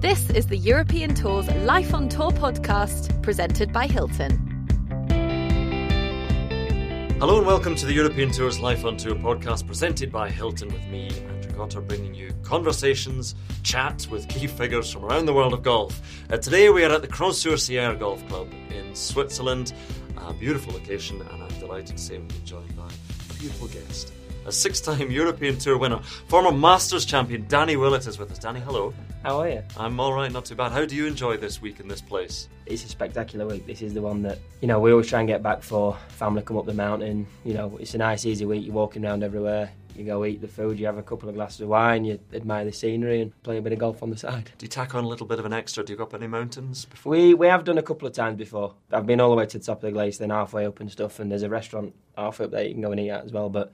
This is the European Tour's Life on Tour podcast, presented by Hilton. Hello and welcome to the European Tour's Life on Tour podcast, presented by Hilton with me, Andrew Cotter, bringing you conversations, chat with key figures from around the world of golf. Uh, today we are at the Crans-sur-Sierre Golf Club in Switzerland, a beautiful location, and I'm delighted to say we've been joined by a beautiful guest. A six time European Tour winner, former Masters champion Danny Willett is with us. Danny, hello. How are you? I'm all right, not too bad. How do you enjoy this week in this place? It's a spectacular week. This is the one that, you know, we always try and get back for. Family come up the mountain. You know, it's a nice, easy week. You're walking around everywhere. You go eat the food, you have a couple of glasses of wine, you admire the scenery and play a bit of golf on the side. Do you tack on a little bit of an extra? Do you go up any mountains before? We we have done a couple of times before. I've been all the way to the top of the glacier, then halfway up and stuff, and there's a restaurant halfway up there you can go and eat at as well. But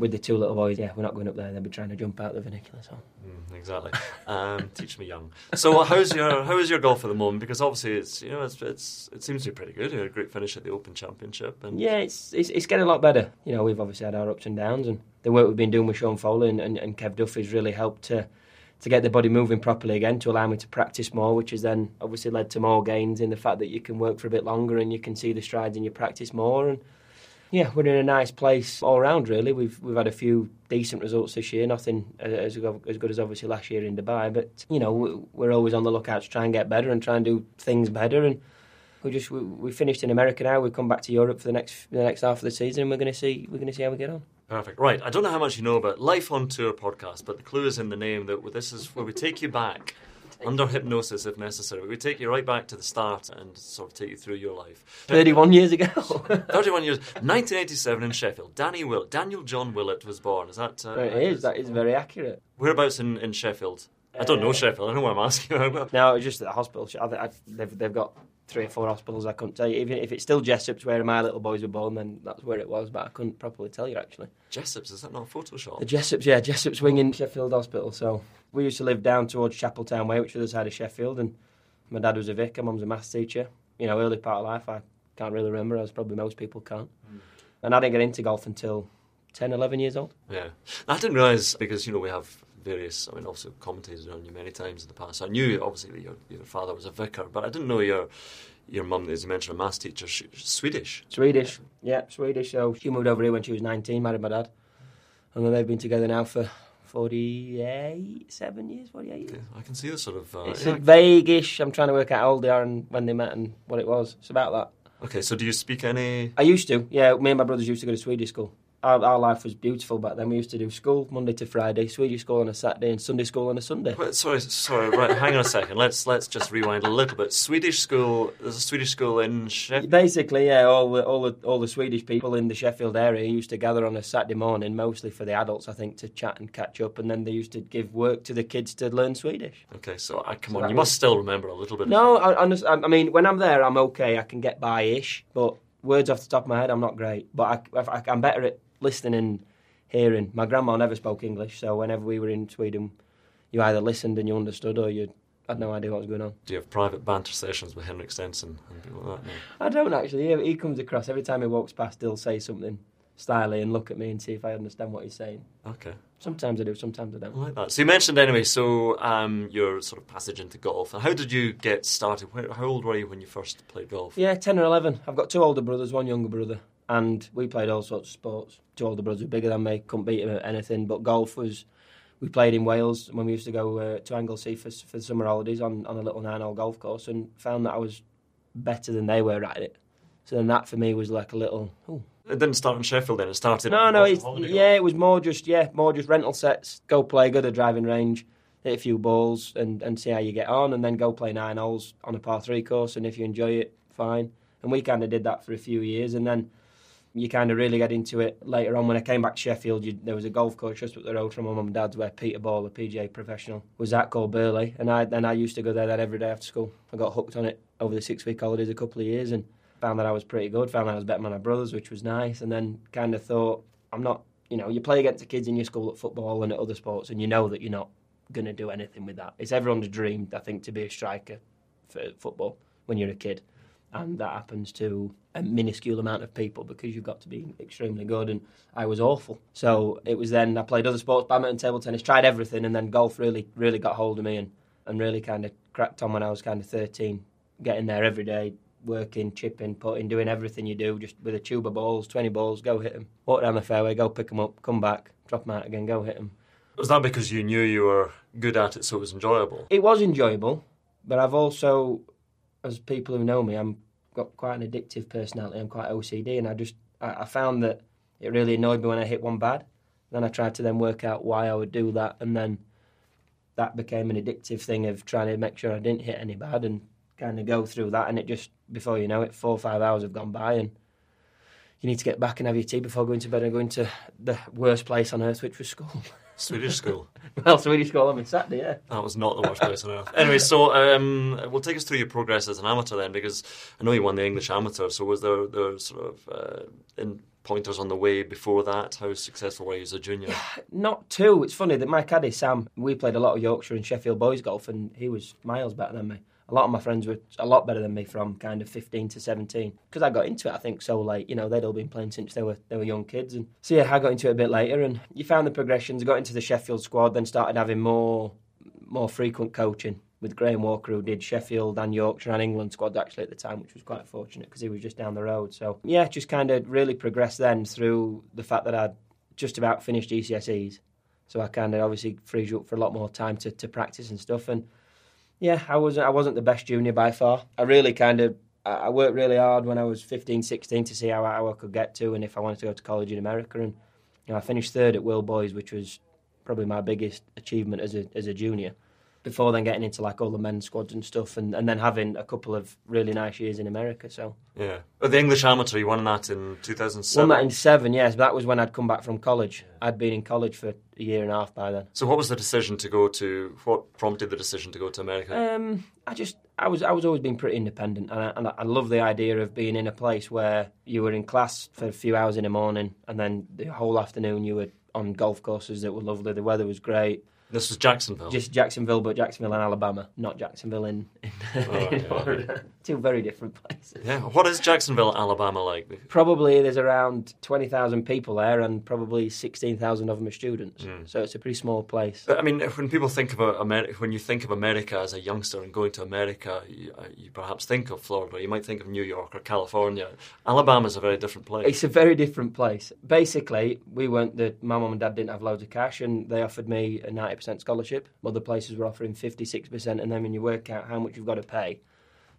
with the two little boys, yeah, we're not going up there. They'll be trying to jump out the funicular. So Mm, exactly. Um, teach me young. So how's your how is your golf at the moment? Because obviously it's you know it's, it's it seems to be pretty good. You had a great finish at the Open Championship. And yeah, it's, it's it's getting a lot better. You know, we've obviously had our ups and downs, and the work we've been doing with Sean Foley and, and, and Kev Duffy's really helped to to get the body moving properly again, to allow me to practice more, which has then obviously led to more gains in the fact that you can work for a bit longer and you can see the strides in your practice more. And yeah, we're in a nice place all round. Really, we've we've had a few decent results this year. Nothing uh, as as good as obviously last year in Dubai, but you know we're always on the lookout to try and get better and try and do things better. And we just we, we finished in America now. We've come back to Europe for the next the next half of the season, and we're going to see we're going to see how we get on. Perfect. Right. I don't know how much you know about Life on Tour podcast, but the clue is in the name that this is where we take you back under hypnosis if necessary. We take you right back to the start and sort of take you through your life. 31 years ago. 31 years. 1987 in Sheffield. Danny Willett, Daniel John Willett was born. Is that? Uh, it is. That is very accurate. Whereabouts in, in Sheffield? I don't know Uh, Sheffield. I don't know what I'm asking about. No, it's just at the hospital. I, I, they've, they've got three or four hospitals. I couldn't tell you. Even if it's still Jessop's where my little boys were born, then that's where it was. But I couldn't properly tell you actually. Jessop's, is that not Photoshop? The Jessop's, yeah, Jessop's wing in Sheffield Hospital. So we used to live down towards Chapeltown Way, which was the side of Sheffield, and my dad was a vicar, mum's a maths teacher. You know, early part of life, I can't really remember, as probably most people can't. Mm. And I didn't get into golf until 10, 11 years old. Yeah. I didn't realise, because, you know, we have various, I mean, also commentated on you many times in the past. I knew, obviously, that your, your father was a vicar, but I didn't know your your mum, as you mentioned, a maths teacher, she, Swedish. Swedish, yeah, Swedish. So she moved over here when she was 19, married my dad. And then they've been together now for 48, seven years, 48 years. Okay, I can see the sort of. Uh, It's yeah. vague-ish. I'm trying to work out how old they are and when they met and what it was. It's about that. Okay, so do you speak any. I used to, yeah. Me and my brothers used to go to Swedish school. Our, our life was beautiful back then. We used to do school Monday to Friday, Swedish school on a Saturday, and Sunday school on a Sunday. Wait, sorry, sorry. Right, hang on a second. Let's let's just rewind a little bit. Swedish school. There's a Swedish school in Sheffield. Basically, yeah, all the, all the all the Swedish people in the Sheffield area used to gather on a Saturday morning, mostly for the adults, I think, to chat and catch up, and then they used to give work to the kids to learn Swedish. Okay, so I come So on. You was- must still remember a little bit. No, I, I, I mean, when I'm there, I'm okay. I can get by-ish, but words off the top of my head, I'm not great. But I, I, I'm better at listening and hearing. My grandma never spoke English, so whenever we were in Sweden, you either listened and you understood, or you had no idea what was going on. Do you have private banter sessions with Henrik Stenson and people like that? No. I don't actually. He, he comes across every time he walks past. He'll say something styly and look at me and see if I understand what he's saying. Okay, Sometimes I do, sometimes I I don't. like that. So you mentioned anyway. So um, your sort of passage into golf. And how did you get started? How old were you when you first played golf? Yeah, 10 or 11. I've got two older brothers, one younger brother, and we played all sorts of sports. Two older brothers were bigger than me, couldn't beat them at anything, but golf was. We played in Wales when we used to go uh, to Anglesey for, for the summer holidays on, on a little nine hole golf course and found that I was better than they were at it. So then that for me was like a little. Ooh. It didn't start in Sheffield. Then it started. No, no, it's, yeah, it was more just yeah, more just rental sets. Go play, go to driving range, hit a few balls, and, and see how you get on, and then go play nine holes on a par three course. And if you enjoy it, fine. And we kind of did that for a few years, and then you kind of really get into it later on. When I came back to Sheffield, you, there was a golf course just up the road from my mum and dad's where Peter Ball, the PGA professional, was at called Birley, and I then I used to go there then every day after school. I got hooked on it over the six week holidays a couple of years, and found that I was pretty good. Found that I was better than my brothers, which was nice, and then kind of thought I'm not. You know, you play against the kids in your school at football and at other sports, and you know that you're not going to do anything with that. It's everyone's dream, I think, to be a striker for football when you're a kid. And that happens to a minuscule amount of people because you've got to be extremely good. And I was awful. So it was then I played other sports, badminton, table tennis, tried everything, and then golf really, really got hold of me and, and really kind of cracked on when I was kind of 13, getting there every day, working, chipping, putting, doing everything you do, just with a tube of balls, 20 balls, go hit them. Walk down the fairway, go pick them up, come back, drop them out again, go hit them. Was that because you knew you were good at it, so it was enjoyable? It was enjoyable, but I've also, as people who know me, I'm got quite an addictive personality. I'm quite OCD, and I just I, I found that it really annoyed me when I hit one bad. Then I tried to then work out why I would do that, and then that became an addictive thing of trying to make sure I didn't hit any bad and kind of go through that. And it just before you know it, four or five hours have gone by, and you need to get back and have your tea before going to bed and going to the worst place on earth, which was school. Swedish school. well, Swedish school on Saturday, yeah. That was not the worst place on earth. Anyway, so um, we'll take us through your progress as an amateur then, because I know you won the English amateur. So was there there sort of uh, in pointers on the way before that? How successful were you as a junior? Not too. It's funny that my caddy Sam, we played a lot of Yorkshire and Sheffield boys golf, and he was miles better than me. A lot of my friends were a lot better than me from kind of 15 to 17 because I got into it. I think so late. You know, they'd all been playing since they were they were young kids, and so yeah, I got into it a bit later. And you found the progressions. Got into the Sheffield squad, then started having more more frequent coaching with Graham Walker, who did Sheffield and Yorkshire and England squads actually at the time, which was quite fortunate because he was just down the road. So yeah, just kind of really progressed then through the fact that I'd just about finished GCSEs. So I kind of obviously frees you up for a lot more time to, to practice and stuff. And yeah, I wasn't I wasn't the best junior by far. I really kind of I worked really hard when I was 15, 16 to see how, how I could get to and if I wanted to go to college in America. And you know, I finished third at World Boys, which was probably my biggest achievement as a as a junior before then getting into like all the men's squads and stuff, and, and then having a couple of really nice years in America. So yeah, oh, the English amateur you won that in two thousand seven. Won that in seven, yes. That was when I'd come back from college. I'd been in college for a year and a half by then. So what was the decision to go to? What prompted the decision to go to America? Um, I just I was I was always been pretty independent, and I, and I love the idea of being in a place where you were in class for a few hours in the morning, and then the whole afternoon you were on golf courses that were lovely. The weather was great this was Jacksonville. Just Jacksonville, but Jacksonville in Alabama, not Jacksonville in, in, oh, in Florida. Two very different places. Yeah. What is Jacksonville, Alabama like? Probably there's around 20,000 people there and probably 16,000 of them are students. Mm. So it's a pretty small place. But, I mean, when people think of America, when you think of America as a youngster and going to America, you, uh, you perhaps think of Florida. You might think of New York or California. Alabama's a very different place. It's a very different place. Basically, we weren't the my mum and dad didn't have loads of cash and they offered me a 90 percent scholarship. Other places were offering 56%, and then when you work out how much you've got to pay,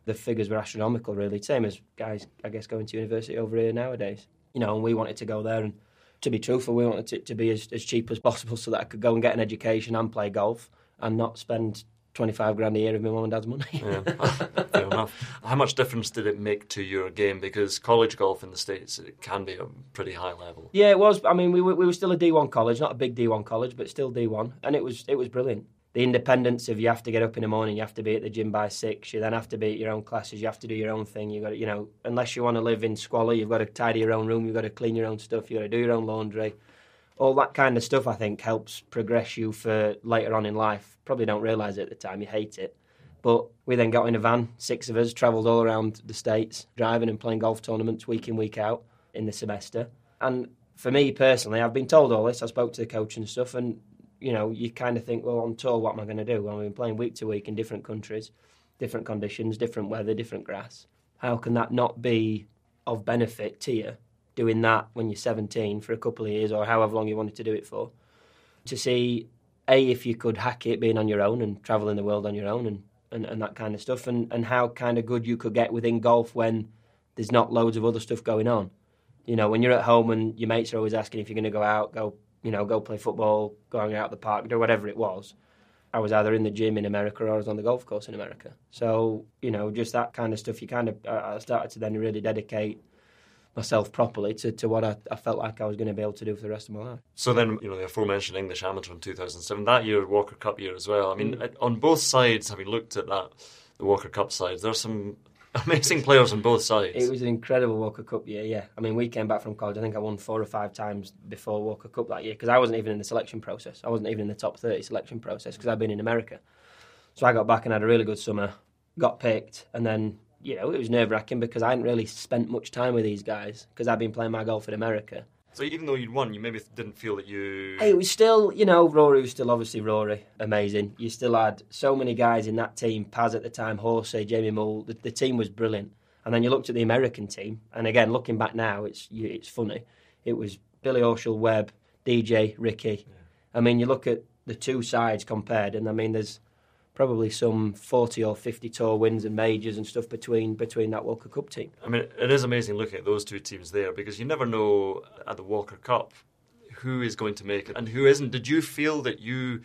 the figures were astronomical, really. Same as guys, I guess, going to university over here nowadays. You know, and we wanted to go there, and to be truthful, we wanted it to be as, as cheap as possible so that I could go and get an education and play golf and not spend 25 grand a year of my mum and dad's money. yeah, ah, fair enough. How much difference did it make to your game? Because college golf in the States, it can be a pretty high level. Yeah, it was. I mean, we were, we were still a D1 college, not a big D1 college, but still D1. And it was, it was brilliant. The independence of you have to get up in the morning, you have to be at the gym by six, you then have to be at your own classes, you have to do your own thing. You got to, you know, unless you want to live in squalor, you've got to tidy your own room, you've got to clean your own stuff, you've got to do your own laundry all that kind of stuff, I think, helps progress you for later on in life. Probably don't realise it at the time, you hate it. But we then got in a van, six of us, travelled all around the States, driving and playing golf tournaments week in, week out in the semester. And for me personally, I've been told all this, I spoke to the coach and stuff, and you know, you kind of think, well, on tour, what am I going to do? Well, I've been playing week to week in different countries, different conditions, different weather, different grass. How can that not be of benefit to you doing that when you're 17 for a couple of years or however long you wanted to do it for? To see, A, if you could hack it being on your own and traveling the world on your own and and, and that kind of stuff, and, and how kind of good you could get within golf when there's not loads of other stuff going on. You know, when you're at home and your mates are always asking if you're going to go out, go, you know, go play football, going out the park, do whatever it was. I was either in the gym in America or I was on the golf course in America. So, you know, just that kind of stuff, you kind of, I started to then really dedicate myself properly to, to what I, I, felt like I was going to be able to do for the rest of my life. So then, you know, the aforementioned English amateur in 2007, that year Walker Cup year as well. I mean, mm. on both sides, having looked at that, the Walker Cup sides, there are some amazing players on both sides. It was an incredible Walker Cup year, yeah. I mean, we came back from college. I think I won four or five times before Walker Cup that year because I wasn't even in the selection process. I wasn't even in the top 30 selection process because I'd been in America. So I got back and had a really good summer, got picked, and then you know, it was nerve wracking because I hadn't really spent much time with these guys because I'd been playing my golf in America. So even though you'd won, you maybe didn't feel that you. Hey, it was still, you know, Rory was still obviously Rory, amazing. You still had so many guys in that team. Paz at the time, Horsey, Jamie Moul. The, the team was brilliant. And then you looked at the American team, and again, looking back now, it's it's funny. It was Billy Horschel, Webb, DJ, Rickie. I mean, you look at the two sides compared, and I mean, there's probably some 40 or 50 tour wins and majors and stuff between between that Walker Cup team. I mean, it is amazing looking at those two teams there because you never know at the Walker Cup who is going to make it and who isn't. Did you feel that you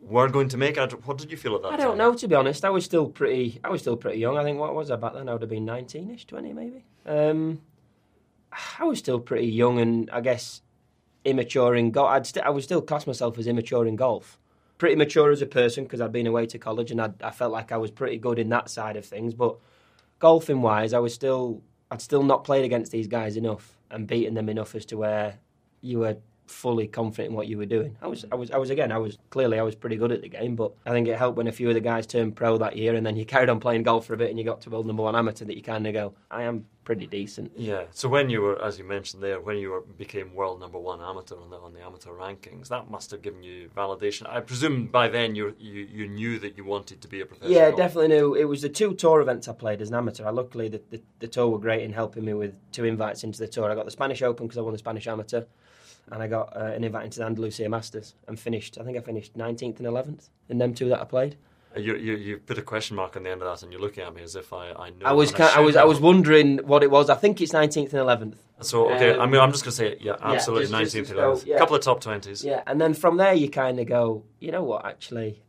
were going to make it? What did you feel at that I don't know, to be honest. I was still pretty. I was still pretty young. I think what was I back then? I would have been nineteen-ish, twenty maybe. Um, I was still pretty young, and I guess immature in golf. St- I would still class myself as immature in golf. Pretty mature as a person because I'd been away to college, and I'd, I felt like I was pretty good in that side of things. But golfing wise, I was still. I'd still not played against these guys enough and beaten them enough as to where you were fully confident in what you were doing. I was, I was, I was again. I was clearly I was pretty good at the game, but I think it helped when a few of the guys turned pro that year, and then you carried on playing golf for a bit, and you got to world number one amateur. That you kind of go, I am pretty decent. Yeah. So when you were, as you mentioned there, when you were became world number one amateur on the on the amateur rankings, that must have given you validation. I presume by then you you you knew that you wanted to be a professional. Yeah, definitely knew. It was the two tour events I played as an amateur. I, luckily, the, the, the tour were great in helping me with two invites into the tour. I got the Spanish Open because I won the Spanish Amateur, and I got uh, an invite into the Andalusia Masters and finished. I think I finished 19th and 11th in them two that I played. You, you you put a question mark on the end of that, and you're looking at me as if I I know. I was and I should was I was wondering what it was. I think it's 19th and 11th. So okay, I Um, mean, I'm just going to say it. Yeah, absolutely, just- just- nineteenth, just go, eleventh, yeah. couple of top twenties. Yeah, and then from there you kind of go, you know what? Actually,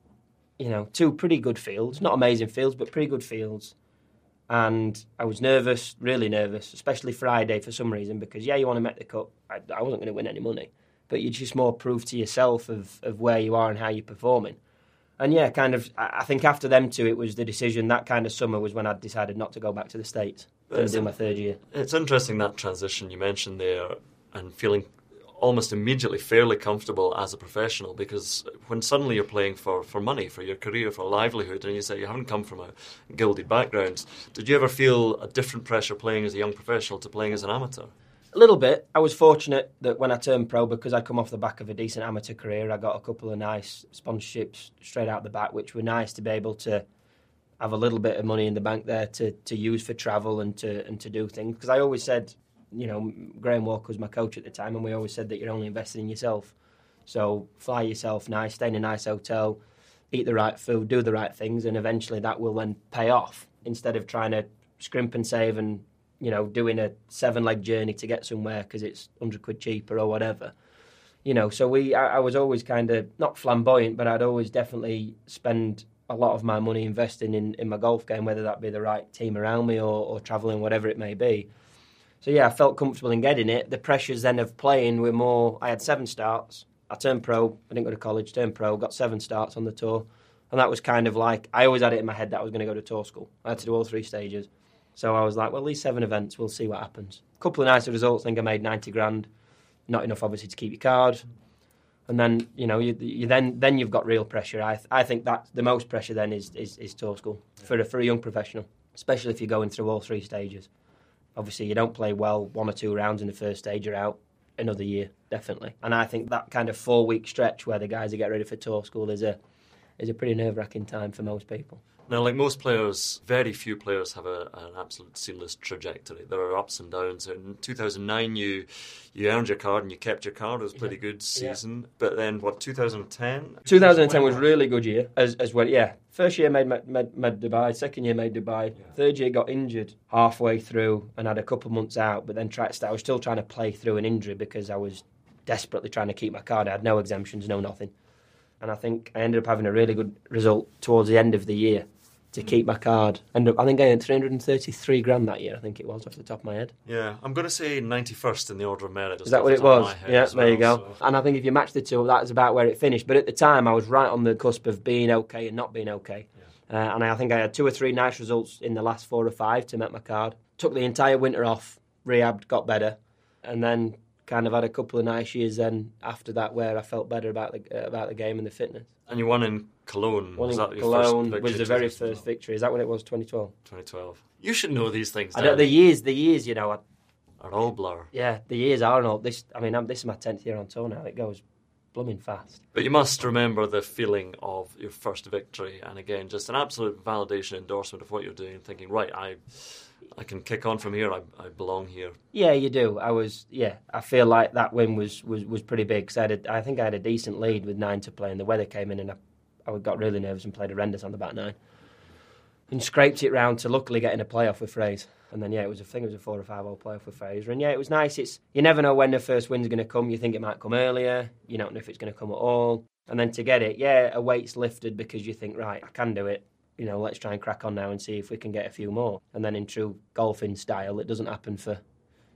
you know, two pretty good fields, not amazing fields, but pretty good fields. And I was nervous, really nervous, especially Friday for some reason, because yeah, you want to make the cut. I, I wasn't going to win any money, but you just more prove to yourself of, of where you are and how you're performing. And yeah, kind of. I think after them two, it was the decision. That kind of summer was when I decided not to go back to the states and do my third year. It's interesting that transition you mentioned there, and feeling almost immediately fairly comfortable as a professional because when suddenly you're playing for, for money, for your career, for a livelihood, and you say you haven't come from a gilded background, did you ever feel a different pressure playing as a young professional to playing as an amateur? A little bit. I was fortunate that when I turned pro, because I'd come off the back of a decent amateur career, I got a couple of nice sponsorships straight out the back, which were nice to be able to have a little bit of money in the bank there to, to use for travel and to and to do things. Because I always said, you know, Graham Walker was my coach at the time, and we always said that you're only investing in yourself. So fly yourself nice, stay in a nice hotel, eat the right food, do the right things, and eventually that will then pay off instead of trying to scrimp and save and you know doing a seven leg journey to get somewhere because it's hundred quid cheaper or whatever. You know, so we I, I was always kind of not flamboyant, but I'd always definitely spend a lot of my money investing in, in my golf game, whether that be the right team around me or, or travelling, whatever it may be. So yeah, I felt comfortable in getting it. The pressures then of playing were more. I had seven starts. I turned pro. I didn't go to college. Turned pro. Got seven starts on the tour, and that was kind of like I always had it in my head that I was going to go to tour school. I had to do all three stages. So I was like, well, these seven events, we'll see what happens. A couple of nice results. I think I made ninety grand. Not enough, obviously, to keep your card. And then you know, you, you then then you've got real pressure. I I think that the most pressure then is is, is tour school for a, for a young professional, especially if you're going through all three stages. Obviously, you don't play well one or two rounds in the first stage, you're out another year definitely. And I think that kind of four week stretch where the guys are getting ready for tour school is a is a pretty nerve wracking time for most people. Now, like most players, very few players have a, an absolute seamless trajectory. There are ups and downs. In 2009, you you earned your card and you kept your card. It was a pretty good season. But then, what, 2010? 2010 was really good year as as well. Yeah, first year made made, made, Dubai. Second year made Dubai. Third year got injured halfway through and had a couple months out. But then tried. I was still trying to play through an injury because I was desperately trying to keep my card. I had no exemptions, no nothing. And I think I ended up having a really good result towards the end of the year to keep my card. Up, I think I earned 333 grand that year. I think it was off the top of my head. Yeah, I'm going to say 91st in the order of merit. Is that what it was? Yeah, there you go. And I think if you match the two, that is about where it finished. But at the time, I was right on the cusp of being okay and not being okay. Uh, and I think I had two or three nice results in the last four or five to make my card. Took the entire winter off, rehabbed, got better, and then kind of had a couple of nice years then after that where I felt better about the uh, about the game and the fitness. And you won in Cologne. One was that your Cologne was the very first victory. Is that when it was 2012? 2012. You should know these things. I don't, the years, the years, you know, I, are all blur. Yeah, the years are all this. I mean, I'm, this is my tenth year on tour now. It goes blooming fast. But you must remember the feeling of your first victory, and again, just an absolute validation, endorsement of what you're doing, thinking, right, I, I can kick on from here. I, I belong here. Yeah, you do. I was. Yeah, I feel like that win was was, was pretty big because I had. A, I think I had a decent lead with nine to play, and the weather came in, and I, I got really nervous and played horrendous on the back nine, and scraped it round to luckily getting in a playoff with Fraser. And then yeah, it was a thing. It was a four or five hole playoff with Fraser, and yeah, it was nice. It's you never know when the first win's going to come. You think it might come earlier. You don't know if it's going to come at all. And then to get it, yeah, a weight's lifted because you think, right, I can do it. You know, let's try and crack on now and see if we can get a few more. And then in true golfing style, it doesn't happen for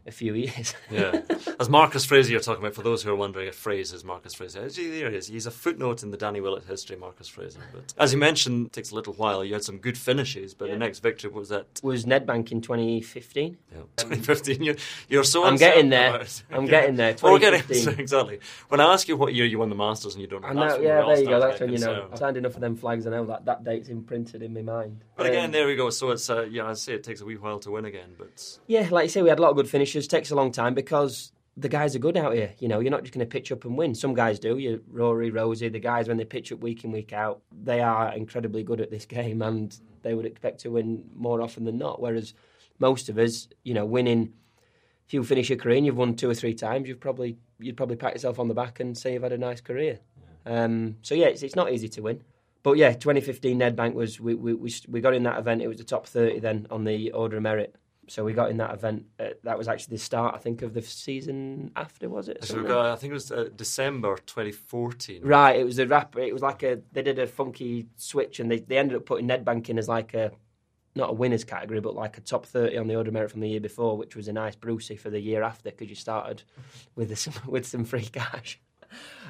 a few years. yeah. As Marcus Fraser you're talking about, for those who are wondering if Fraser is Marcus Fraser, there he is. He's a footnote in the Danny Willett history, Marcus Fraser. But as you mentioned, it takes a little while. You had some good finishes, but yeah. the next victory was that was Nedbank in 2015. Yeah, 2015. You're, you're so. I'm getting there. I'm getting there. We're getting exactly. When I ask you what year you won the Masters and you don't know, I know yeah, there you go. That's when you know. I've signed enough of them flags. I know that that date's imprinted in my mind. But um, again, there we go. So it's uh, yeah, I say it takes a wee while to win again, but yeah, like you say, we had a lot of good finishes. Takes a long time because the guys are good out here. You know, you're not just going to pitch up and win. Some guys do. You Rory, Rosie, the guys when they pitch up week in week out, they are incredibly good at this game, and they would expect to win more often than not. Whereas most of us, you know, winning. If you finish your career and you've won two or three times, you've probably you'd probably pat yourself on the back and say you've had a nice career. Um, so yeah, it's, it's not easy to win. But yeah, 2015 Nedbank was we, we we got in that event. It was the top 30 then on the Order of Merit so we got in that event. Uh, that was actually the start, I think, of the season after, was it? So we got, I think it was uh, December 2014. Right. It was a rap. It was like a. They did a funky switch, and they, they ended up putting Nedbank in as like a, not a winners category, but like a top 30 on the order of merit from the year before, which was a nice Brucey for the year after because you started with some with some free cash.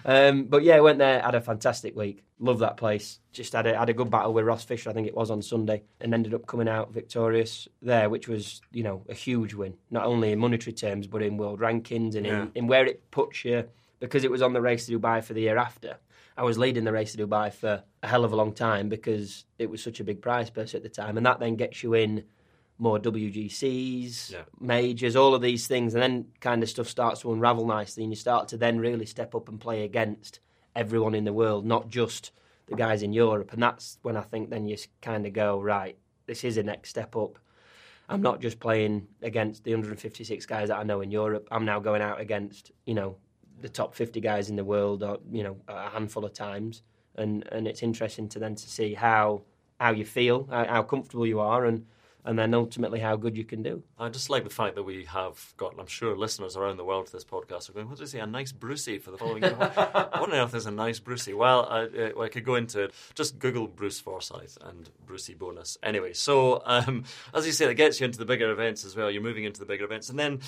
Um, but yeah, went there, had a fantastic week. Love that place. Just had a, had a good battle with Ross Fisher, I think it was on Sunday, and ended up coming out victorious there, which was, you know, a huge win. Not only in monetary terms, but in world rankings and yeah. in, in where it puts you, because it was on the race to Dubai for the year after. I was leading the race to Dubai for a hell of a long time because it was such a big prize purse at the time, and that then gets you in more WGCs, yeah. majors, all of these things, and then kind of stuff starts to unravel nicely, and you start to then really step up and play against everyone in the world, not just the guys in Europe. And that's when I think then you kind of go, right, this is a next step up. I'm not just playing against the 156 guys that I know in Europe. I'm now going out against, you know, the top 50 guys in the world, or, you know, a handful of times. And and it's interesting to then to see how how you feel, how, how comfortable you are, and and then ultimately how good you can do. I just like the fact that we have got, I'm sure, listeners around the world to this podcast are going, what does he say, a nice Brucey for the following year? what on earth is a nice Brucey? Well, I, uh, I, could go into it. Just Google Bruce Forsyth and Brucey bonus. Anyway, so um, as you say, it gets you into the bigger events as well. You're moving into the bigger events. And then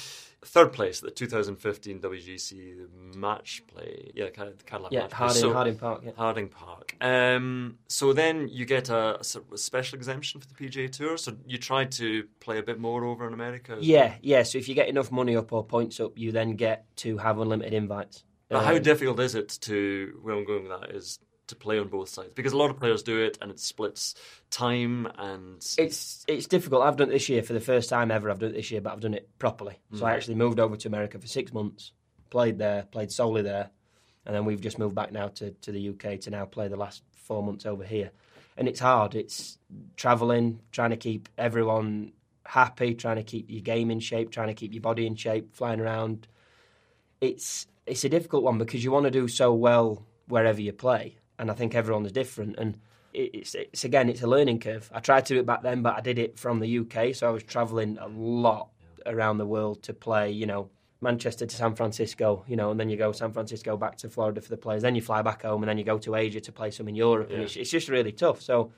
third place at the 2015 WGC match play. Yeah, Cadillac yeah, match Harding, so, Harding Park. Yeah. Harding Park. Um, so then you get a, a, special exemption for the PGA Tour. So you try to play a bit more over in America. Yeah, well. yeah. So if you get enough money up or points up, you then get to have unlimited invites. But um, how difficult is it to where I'm going with that is to play on both sides because a lot of players do it and it splits time and it's it's difficult. I've done it this year for the first time ever. I've done it this year, but I've done it properly. So I mm. actually moved over to America for six months, played there, played solely there, and then we've just moved back now to, to the UK to now play the last four months over here. And it's hard. It's travelling, trying to keep everyone happy, trying to keep your game in shape, trying to keep your body in shape, flying around. It's it's a difficult one because you want to do so well wherever you play and I think everyone's different. And it's, it's again, it's a learning curve. I tried to do it back then, but I did it from the UK, so I was travelling a lot around the world to play. You know, Manchester to San Francisco, you know, and then you go San Francisco back to Florida for the players. Then you fly back home, and then you go to Asia to play some in Europe, yeah. and it's, it's just really tough. So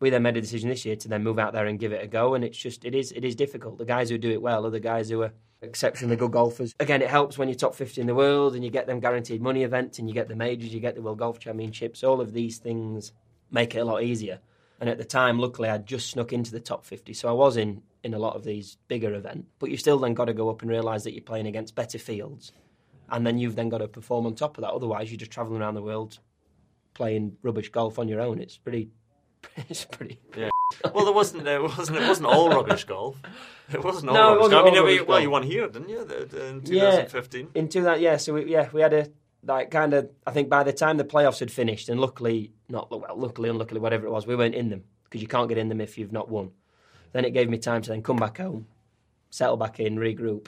we then made a decision this year to then move out there and give it a go, and it's just it is it is difficult. The guys who do it well are the guys who are exceptionally good golfers. Again, it helps when you're top 50 in the world and you get them guaranteed money events and you get the majors, you get the World Golf Championships. All of these things make it a lot easier. And at the time, luckily, I'd just snuck into the top 50, so I was in in a lot of these bigger events. But you still then got to go up and realise that you're playing against better fields, and then you've then got to perform on top of that. Otherwise, you're just travelling around the world playing rubbish golf on your own. It's pretty, it's pretty. Yeah Well, there wasn't. It wasn't. It wasn't all rubbish golf. It wasn't all No, rubbish. wasn't golf. I mean, you- rubbish well, golf. you won here, didn't you? In Yeah. 2015. In two that, yeah. So we, yeah, we had a like kind of. I think by the time the playoffs had finished, and luckily, not well, luckily, unluckily, whatever it was, we weren't in them because you can't get in them if you've not won. Then it gave me time to then come back home, settle back in, regroup,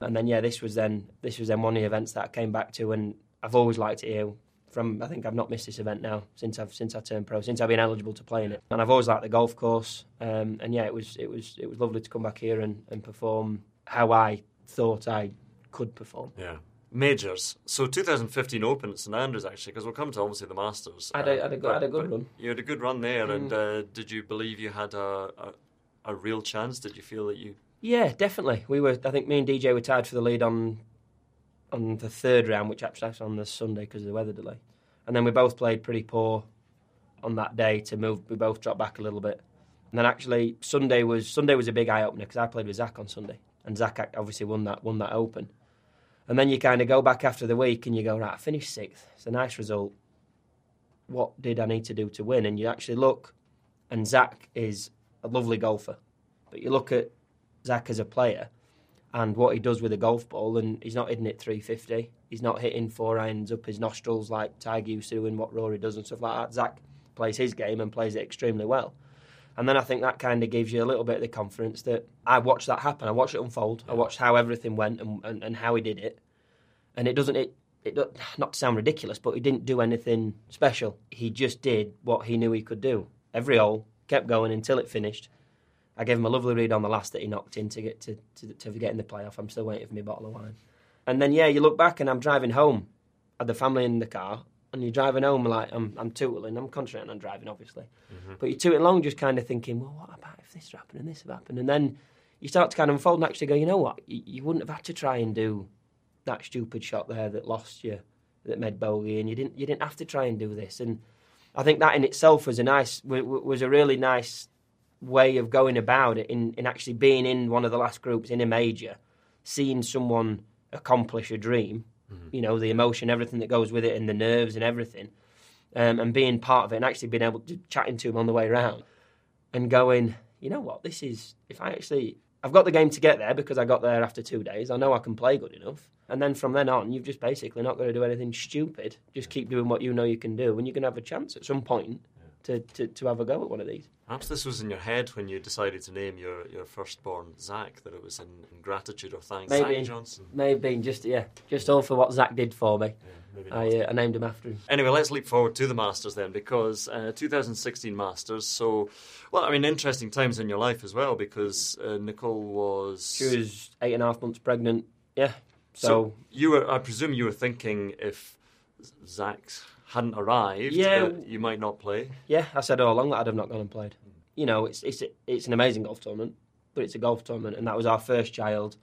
and then yeah, this was then this was then one of the events that I came back to, and I've always liked it here. From I think I've not missed this event now since I've since I turned pro, since I've been eligible to play in it, and I've always liked the golf course. Um, and yeah, it was it was it was lovely to come back here and, and perform how I thought I could perform. Yeah. Majors. So 2015 Open at St Andrews actually, because we'll come to obviously the Masters. I had a- Uh, had a good- had a good run. Mm. You had a good run there, and uh, did you believe you had a, a a real chance? Did you feel that you? Yeah, definitely. We were. I think me and DJ were tied for the lead on on the third round, which actually was on the Sunday because of the weather delay. And then we both played pretty poor on that day to move. We both dropped back a little bit. And then actually Sunday was Sunday was a big eye opener because I played with Zach on Sunday, and Zach obviously won that won that Open. And then you kind of go back after the week and you go right. I finished sixth. It's a nice result. What did I need to do to win? And you actually look, and Zach is a lovely golfer, but you look at Zach as a player and what he does with a golf ball, and he's not hitting it 350. He's not hitting four irons up his nostrils like Tiger used to and what Rory does and stuff like that. Zach plays his game and plays it extremely well. And then I think that kind of gives you a little bit of the confidence that I watched that happen. I watched it unfold. I watched how everything went and, and, and how he did it. And it doesn't, it, it, not to sound ridiculous, but he didn't do anything special. He just did what he knew he could do. Every hole, kept going until it finished. I gave him a lovely read on the last that he knocked in to get to, to, to get in the playoff. I'm still waiting for my bottle of wine. And then yeah, you look back and I'm driving home. I had the family in the car, and you're driving home like I'm I'm tootling. I'm concentrating on driving, obviously, mm-hmm. but you're tooting along, just kind of thinking, well, what about if this happened and this happened? And then you start to kind of unfold and actually go, you know what? You, you wouldn't have had to try and do that stupid shot there that lost you, that made bogey, and you didn't you didn't have to try and do this. And I think that in itself was a nice wa- wa- was a really nice way of going about it in, in actually being in one of the last groups in a major, seeing someone accomplish a dream, you know, the emotion, everything that goes with it, and the nerves and everything, um, and being part of it, and actually being able to chatting to him on the way around, and going, you know what, this is if I actually. I've got the game to get there because I got there after two days. I know I can play good enough. And then from then on, you've just basically not got to do anything stupid. Just keep doing what you know you can do, and you're going to have a chance at some point to, to, to have a go at one of these. Perhaps this was in your head when you decided to name your, your firstborn Zach. That it was in, in gratitude or thanks. Maybe. Zach Johnson. May have been just yeah, just all for what Zach did for me. Yeah, maybe I, uh, I named him after him. Anyway, let's leap forward to the Masters then, because uh, 2016 Masters. So, well, I mean, interesting times in your life as well, because uh, Nicole was. She was eight and a half months pregnant. Yeah, So, so, you were. I presume you were thinking if Zach hadn't arrived, Yeah. you might not play. yeah, I said all along that I'd have not gone and played. You know, it's it's it's an amazing golf tournament, but it's a golf tournament, and that was our first child.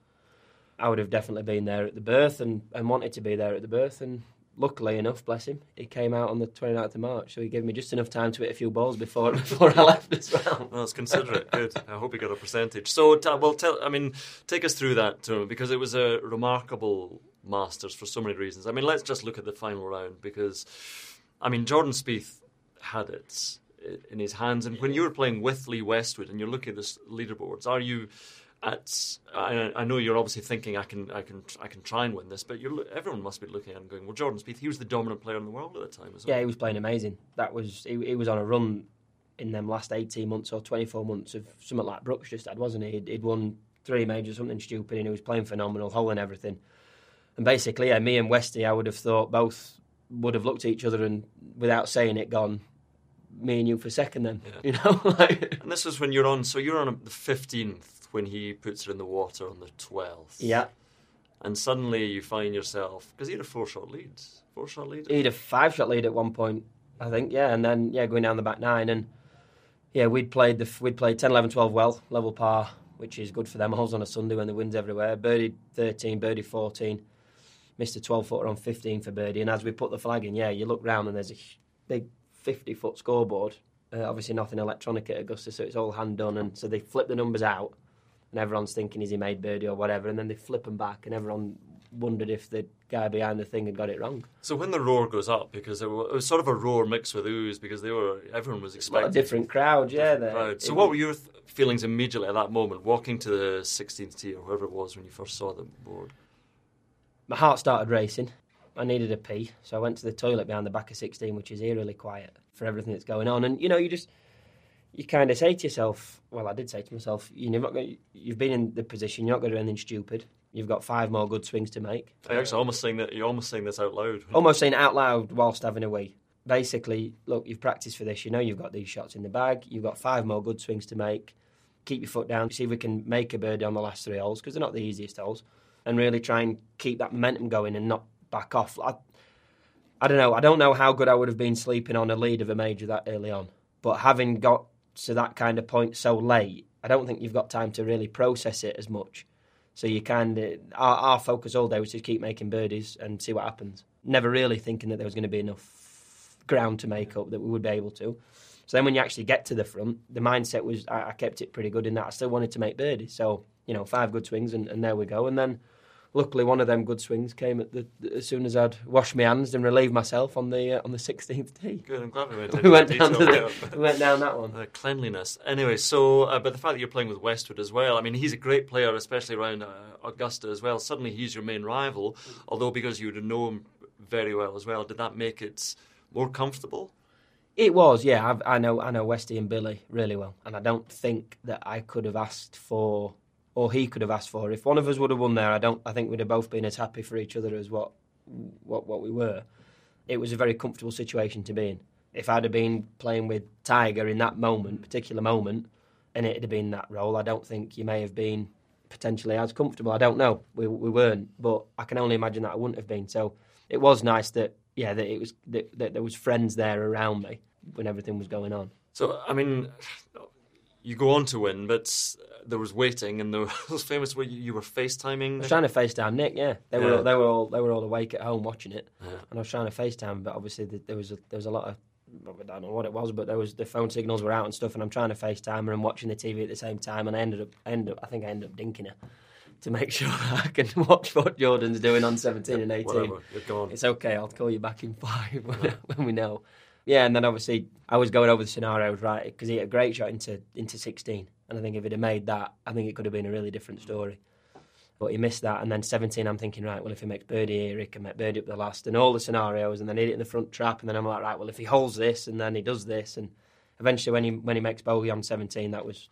I would have definitely been there at the birth and, and wanted to be there at the birth, and luckily enough, bless him, he came out on the 29th of March, so he gave me just enough time to hit a few balls before before I left as well. Well, it's considerate. Good. I hope you got a percentage. So, t- well, tell. I mean, take us through that tournament because it was a remarkable Masters for so many reasons. I mean, let's just look at the final round because, I mean, Jordan Spieth had it in his hands, and when you were playing with Lee Westwood and you're looking at the leaderboards, are you? At, I, I know you're obviously thinking I can, I can, I can try and win this, but you're, everyone must be looking at him going, "Well, Jordan Spieth, he was the dominant player in the world at the time, as well." Yeah, he was playing amazing. That was he, he was on a run in them last eighteen months or twenty four months of something like Brooks just had, wasn't he? He'd, he'd won three majors, something stupid, and he was playing phenomenal, holding everything. And basically, yeah, me and Westy, I would have thought both would have looked at each other and, without saying it, gone, "Me and you for second, then." Yeah. You know, like, And this was when you're on. So you're on the fifteenth when he puts her in the water on the twelfth. yeah. And suddenly you find yourself because he had a four shot lead. Four shot lead. He had a five shot lead at one point, I think, yeah, and then yeah, going down the back nine, and yeah, we'd played the we'd played 10, 11, 12 well, level par, which is good for them. Holes on a Sunday when the wind's everywhere. Birdie thirteen, birdie fourteen, missed a twelve footer on fifteen for birdie, and as we put the flag in, yeah, you look round and there's a big fifty foot scoreboard. Uh, obviously, nothing electronic at Augusta, so it's all hand done, and so they flip the numbers out, and everyone's thinking is he made birdie or whatever, and then they flip him back, and everyone wondered if the guy behind the thing had got it wrong. So when the roar goes up, because it was, sort of a roar mixed with ooze, because they were everyone was A expecting of different crowds, yeah. different crowd. So what were your th- feelings immediately at that moment, walking to the 16th tee or whoever it was when you first saw the board? my heart started racing. I needed a pee, so I went to the toilet behind the back of 16, which is eerily quiet for everything that's going on. And you know, you just you kind of say to yourself, well, I did say to myself, you're not going, you've been in the position, you're not going to do anything stupid. You've got five more good swings to make. I actually almost saying that you're almost saying this out loud. Almost saying it out loud whilst having a wee. Basically, look, you've practiced for this. You know you've got these shots in the bag. You've got five more good swings to make. Keep your foot down. See if we can make a birdie on the last three holes because they're not the easiest holes. And really try and keep that momentum going and not back off. I, I don't know. I don't know how good I would have been sleeping on a lead of a major that early on. But having got to that kind of point so late, I don't think you've got time to really process it as much. So you kind of our, our focus all day was to keep making birdies and see what happens. Never really thinking that there was going to be enough ground to make up that we would be able to. So then when you actually get to the front, the mindset was I, I kept it pretty good in that I still wanted to make birdies. So you know five good swings and, and there we go. And then luckily one of them good swings came at the as soon as I'd washed my hands and relieved myself on the uh, on the 16th tee. Good, I'm glad we went We went down the, we went down that one. Uh, cleanliness. Anyway, so uh, but the fact that you're playing with Westwood as well. I mean, he's a great player, especially around uh, Augusta as well. Suddenly, he's your main rival. Although because you would know him very well as well, did that make it more comfortable? It was, yeah. I've, I know, I know Westy and Billy really well, and I don't think that I could have asked for, or he could have asked for. If one of us would have won there, I don't. I think we'd have both been as happy for each other as what, what, what we were. It was a very comfortable situation to be in. If I'd have been playing with Tiger in that moment, particular moment, and it had been that role, I don't think you may have been potentially as comfortable. I don't know. We we weren't, but I can only imagine that I wouldn't have been. So it was nice that yeah that it was that, that there was friends there around me when everything was going on. So I mean, you go on to win, but uh, there was waiting, and there was famous where you, you were FaceTiming. I was trying to FaceTime Nick. Yeah, they were Yeah. they were all they were all awake at home watching it, Yeah. and I was trying to FaceTime, but obviously th- there was a, there was a lot of I don't know what it was, but there was the phone signals were out and stuff, and I'm trying to FaceTime her and watching the TV at the same time, and I ended up end up I think I ended up dinking her to make sure that I can watch what Jordan's doing on 17 and 18. Whatever, you're gone. It's okay. I'll call you back in five when, when we know. Yeah, and then obviously I was going over the scenarios right because he had a great shot into into 16, and I think if he'd have made that, I think it could have been a really different story. But he missed that, and then 17, I'm thinking right, well if he makes birdie here, he can make birdie up the last, and all the scenarios, and then hit it in the front trap, and then I'm like right, well if he holds this, and then he does this, and eventually when he when he makes bogey on 17, that was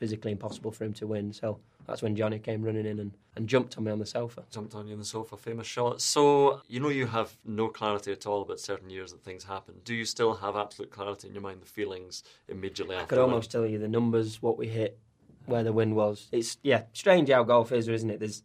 physically impossible for him to win. So that's when Johnny came running in and, and jumped on me on the sofa. Jumped on you on the sofa, famous shot. So you know you have no clarity at all about certain years that things happen. Do you still have absolute clarity in your mind, the feelings immediately after I could almost tell you the numbers, what we hit, where the wind was. It's yeah, strange how golf is, isn't it? There's,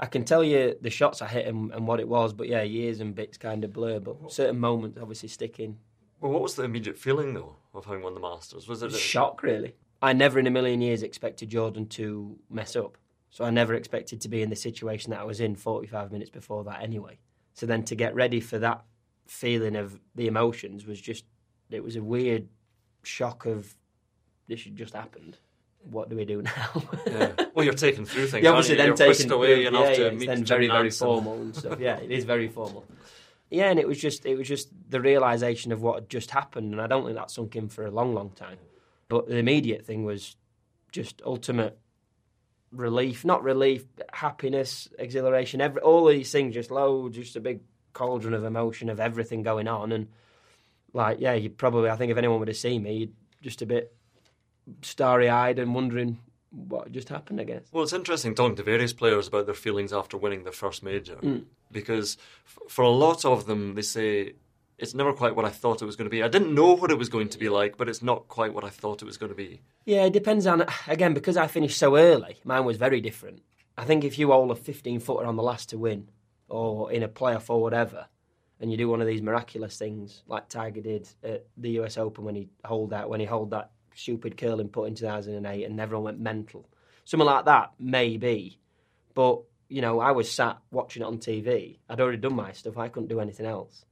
I can tell you the shots I hit and, and what it was, but yeah, years and bits kind of blur. But certain moments obviously stick in. Well, what was the immediate feeling though of having won the Masters? Was it a- Shock, really. I never in a million years expected Jordan to mess up. So I never expected to be in the situation that I was in 45 minutes before that anyway. So then to get ready for that feeling of the emotions was just, it was a weird shock of this had just happened. What do we do now? Yeah. Well, you're taken through things. Yeah, obviously you? then You're taken away yeah, to uh, yeah, it's meet then very very and- formal and stuff. Yeah, it is very formal. Yeah, and it was just it was just the realization of what had just happened, and I don't think that sunk in for a long, long time. But the immediate thing was just ultimate relief, not relief, but happiness, exhilaration, every, all these things, just loads, just a big cauldron of emotion of everything going on, and like yeah, you probably I think if anyone would have seen me, you'd just a bit starry eyed and wondering what just happened. I guess. Well, it's interesting talking to various players about their feelings after winning their first major, Mm. because f- for a lot of them, they say it's never quite what I thought it was going to be. I didn't know what it was going to be like, but it's not quite what I thought it was going to be. Yeah, it depends on again because I finished so early. Mine was very different. I think if you hold a 15 footer on the last to win, or in a playoff or whatever, and you do one of these miraculous things like Tiger did at the U.S. Open when he hold that when he hold that stupid curling putt in 2008 and everyone went mental, something like that maybe. But you know, I was sat watching it on TV. I'd already done my stuff. I couldn't do anything else,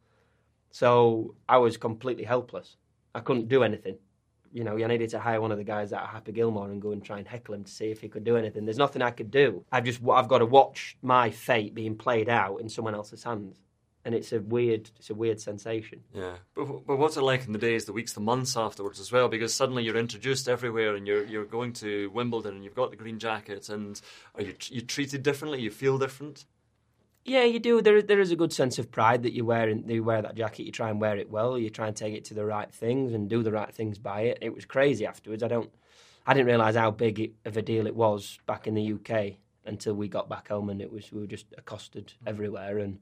so I was completely helpless. I couldn't do anything you know, I needed to hire one of the guys at Happy Gilmore and go and try and heckle him to see if he could do anything. There's nothing I could do. I've just I've got to watch my fate being played out in someone else's hands, and it's a weird it's a weird sensation. Yeah, but but what's it like in the days, the weeks, the months afterwards as well? Because suddenly you're introduced everywhere, and you're you're going to Wimbledon, and you've got the green jacket, and are you you treated differently? You feel different? Yeah, you do. There, there is a good sense of pride that you wear. In, you wear that jacket. You try and wear it well. You try and take it to the right things and do the right things by it. It was crazy afterwards. I don't, I didn't realise how big it, of a deal it was back in the UK until we got back home, and it was we were just accosted everywhere and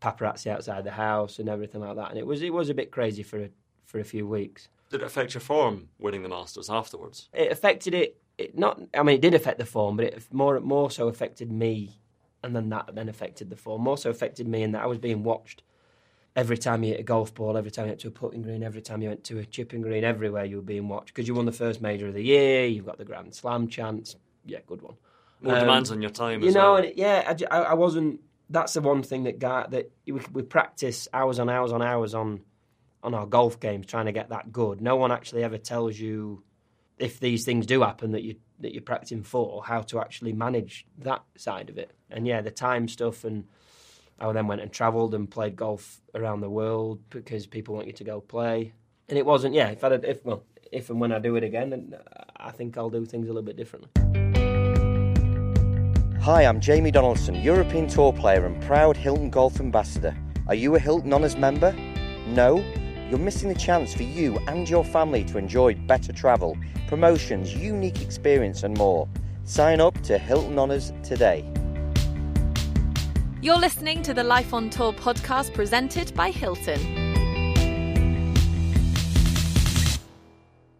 paparazzi outside the house and everything like that. And it was it was a bit crazy for a, for a few weeks. Did it affect your form winning the Masters afterwards? It affected it. It not. I mean, it did affect the form, but it more more so affected me and then that then affected the form. Also affected me in that I was being watched every time you hit a golf ball, every time you went to a putting green, every time you went to a chipping green, everywhere you were being watched because you won the first major of the year. You've got the Grand Slam chance. Yeah, good one. More um, demands on your time. You know, well. and yeah, I, I, wasn't. That's the one thing that got that we, we practice hours on hours on hours on on our golf games trying to get that good. No one actually ever tells you if these things do happen that you that you're practicing for, how to actually manage that side of it. And yeah, the time stuff and I then went and travelled and played golf around the world because people want you to go play. And it wasn't, yeah, if I if well, if and when I do it again, then uh, I think I'll do things a little bit differently. Hi, I'm Jamie Donaldson, European Tour player and proud Hilton Golf Ambassador. Are you a Hilton Honors member? No? You're missing the chance for you and your family to enjoy better travel, promotions, unique experience, and more. Sign up to Hilton Honors today. You're listening to the Life on Tour podcast presented by Hilton.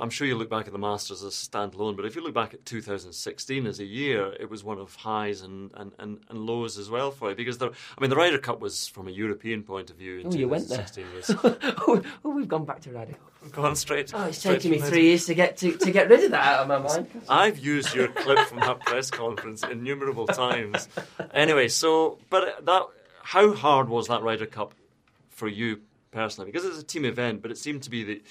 I'm sure you look back at the Masters as a standalone, but if you look back at 2016 as a year, it was one of highs and, and, and, and lows as well for you. Because there, I mean, the Ryder Cup was from a European point of view. Oh, you went there. Was, oh, oh, we've gone back to Ryder Cup. Gone straight. Oh, it's taken me three years to get to, to get rid of that out of my mind. I've used your clip from that press conference innumerable times. Anyway, so but that how hard was that Ryder Cup for you personally? Because it's a team event, but it seemed to be that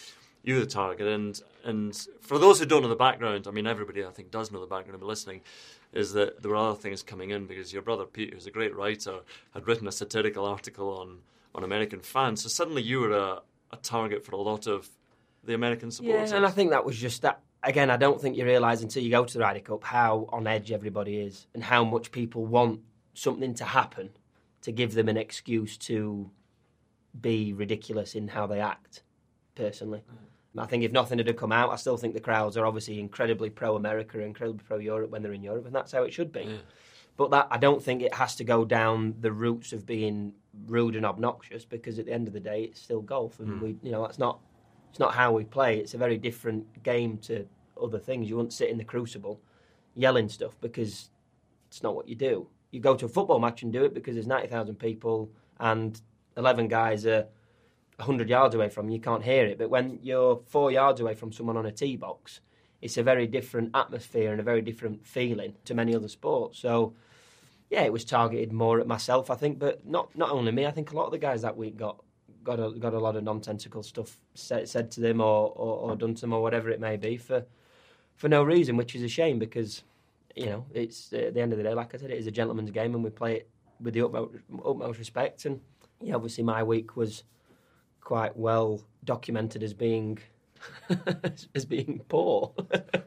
you the target. And and for those who don't know the background, I mean everybody I think does know the background of listening, is that there were other things coming in because your brother Pete, who's a great writer, had written a satirical article on on American fans. So suddenly you were a, a target for a lot of the American supporters. Yeah, and I think that was just that. Again, I don't think you realise until you go to the Ryder Cup how on edge everybody is and how much people want something to happen to give them an excuse to be ridiculous in how they act. Personally, mm. I think if nothing had come out, I still think the crowds are obviously incredibly pro America, incredibly pro Europe when they're in Europe, and that's how it should be. Yeah. But that I don't think it has to go down the routes of being rude and obnoxious because at the end of the day, it's still golf, and mm. we, you know, that's not it's not how we play. It's a very different game to other things. You wouldn't sit in the crucible yelling stuff because it's not what you do. You go to a football match and do it because there's ninety thousand people and eleven guys are 100 yards away from you, you can't hear it. But when you're four yards away from someone on a tee box, it's a very different atmosphere and a very different feeling to many other sports. So, yeah, it was targeted more at myself, I think, but not not only me. I think a lot of the guys that week got got a, got a lot of nonsensical stuff said, said to them or, or, or done to them or whatever it may be for for no reason, which is a shame because you know it's uh, at the end of the day, like I said, it is a gentleman's game and we play it with the utmost, utmost respect. And yeah, obviously my week was quite well documented as being as being poor.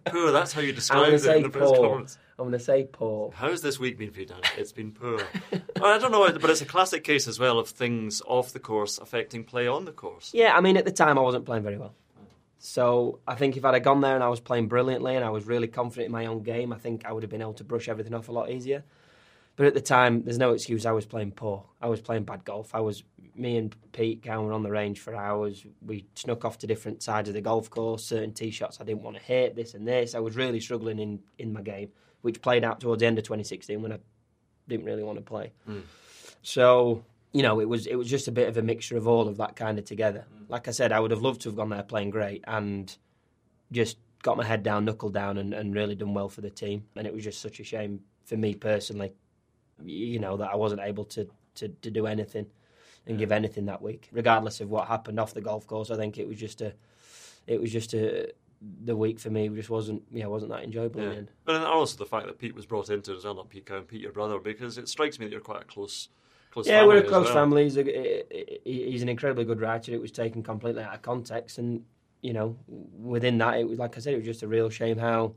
poor. That's how you describe it in the press conference. I'm going to say poor. How's this week been for you, Dan? It's been poor. I don't know, but it's a classic case as well of things off the course affecting play on the course. Yeah, I mean, at the time I wasn't playing very well. So I think if I'd have gone there and I was playing brilliantly and I was really confident in my own game, I think I would have been able to brush everything off a lot easier. But at the time, there's no excuse. I was playing poor. I was playing bad golf. I was me and Pete were on the range for hours. We snuck off to different sides of the golf course. Certain tee shots I didn't want to hit. This and this. I was really struggling in in my game, which played out towards the end of 2016 when I didn't really want to play. Mm. So you know, it was it was just a bit of a mixture of all of that kind of together. Mm. Like I said, I would have loved to have gone there playing great and just got my head down, knuckled down, and, and really done well for the team. And it was just such a shame for me personally you know, that I wasn't able to, to, to do anything and give anything that week, regardless of what happened off the golf course. I think it was just a, it was just a, the week for me just wasn't yeah wasn't that enjoyable Yeah. But then also the fact that Pete was brought into it as well, not Pete Cowan, Pete, your brother, because it strikes me that you're quite a close, close. Yeah, we're a close well. family. He's, a, he's an incredibly good writer. It was taken completely out of context, and you know, within that, it was like I said, it was just a real shame how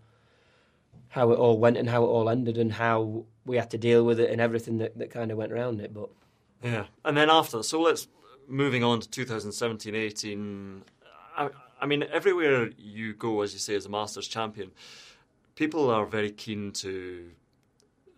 how it all went and how it all ended, and how we had to deal with it and everything that, that kind of went around it. But Yeah, and then after, so let's moving on to 2017 18. I, I mean, everywhere you go, as you say, as a Masters champion, people are very keen to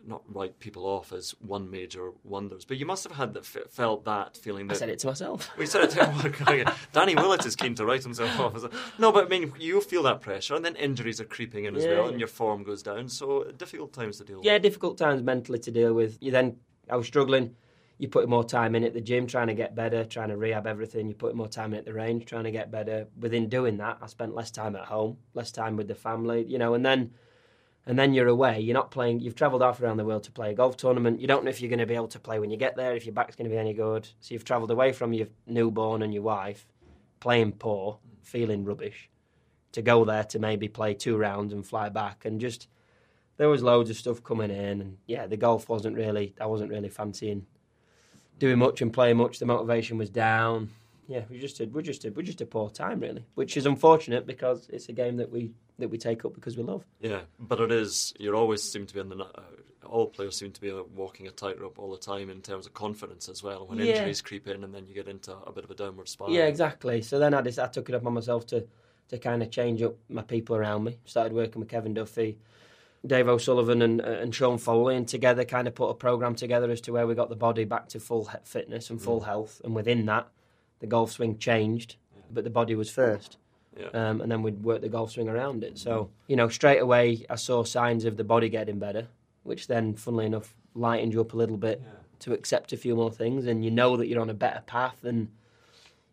not write people off as one major wonders, but you must have had that f- felt that feeling I that said it to myself. we said it to. Danny Willett is keen to write himself off. as a- No, but I mean, you feel that pressure, and then injuries are creeping in as Yeah, well, yeah. and your form goes down. So difficult times to deal with. yeah, with. difficult times mentally to deal with. You then, I was struggling. You put more time in at the gym, trying to get better, trying to rehab everything. You put more time in at the range, trying to get better. Within doing that, I spent less time at home, less time with the family. You know, and then, and then you're away. You're not playing. You've travelled half around the world to play a golf tournament. You don't know if you're going to be able to play when you get there. If your back's going to be any good. So you've travelled away from your newborn and your wife, playing poor, feeling rubbish, to go there to maybe play two rounds and fly back, and just there was loads of stuff coming in, and yeah, the golf wasn't really. I wasn't really fancying doing much and playing much. The motivation was down. Yeah, we just did. We're just did. we're just a poor time, really, which is unfortunate because it's a game that we that we take up because we love. Yeah, but it is. You always seem to be in the. Uh, all players seem to be uh, walking a tightrope all the time in terms of confidence as well. When Yeah. injuries creep in, and then you get into a bit of a downward spiral. Yeah, exactly. So then I just I took it upon myself to to kind of change up my people around me. Started working with Kevin Duffy, Dave O'Sullivan, and uh, and Sean Foley, and together kind of put a program together as to where we got the body back to full fitness and full health. And within that, the golf swing changed, but the body was first. Yeah. Um, and then we'd work the golf swing around it. So you know, straight away I saw signs of the body getting better, which then, funnily enough, lightened you up a little bit to accept a few more things, and you know that you're on a better path and